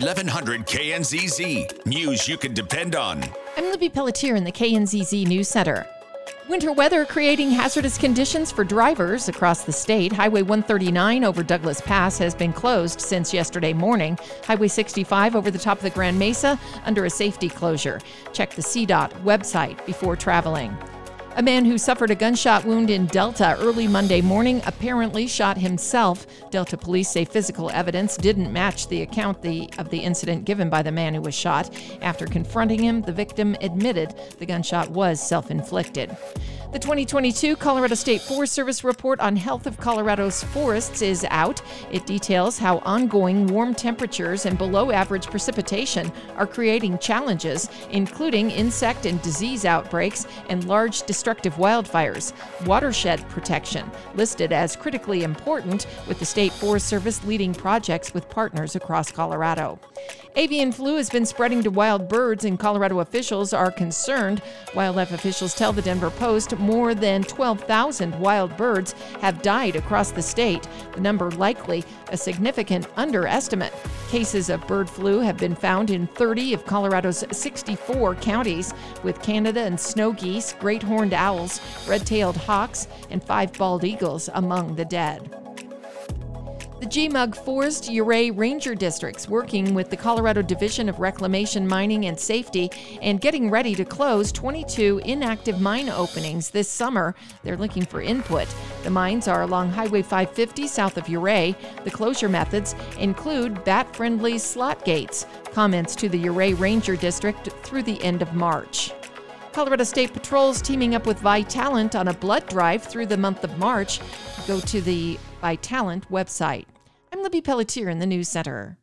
1100 KNZZ. News you can depend on. I'm Libby Pelletier in the KNZZ News Center. Winter weather creating hazardous conditions for drivers across the state. Highway 139 over Douglas Pass has been closed since yesterday morning. Highway 65 over the top of the Grand Mesa under a safety closure. Check the CDOT website before traveling. A man who suffered a gunshot wound in Delta early Monday morning apparently shot himself. Delta police say physical evidence didn't match the account the, of the incident given by the man who was shot. After confronting him, the victim admitted the gunshot was self inflicted. The 2022 Colorado State Forest Service report on health of Colorado's forests is out. It details how ongoing warm temperatures and below average precipitation are creating challenges, including insect and disease outbreaks and large destructive wildfires. Watershed protection, listed as critically important, with the State Forest Service leading projects with partners across Colorado. Avian flu has been spreading to wild birds, and Colorado officials are concerned. Wildlife officials tell the Denver Post more than 12,000 wild birds have died across the state, the number likely a significant underestimate. Cases of bird flu have been found in 30 of Colorado's 64 counties, with Canada and snow geese, great horned owls, red tailed hawks, and five bald eagles among the dead. The GMUG Forest Ouray Ranger Districts working with the Colorado Division of Reclamation, Mining, and Safety and getting ready to close 22 inactive mine openings this summer. They're looking for input. The mines are along Highway 550 south of Ouray. The closure methods include bat friendly slot gates. Comments to the Ouray Ranger District through the end of March. Colorado State Patrol's teaming up with Vitalant on a blood drive through the month of March. Go to the Vitalant website. I'm Libby Pelletier in the News Center.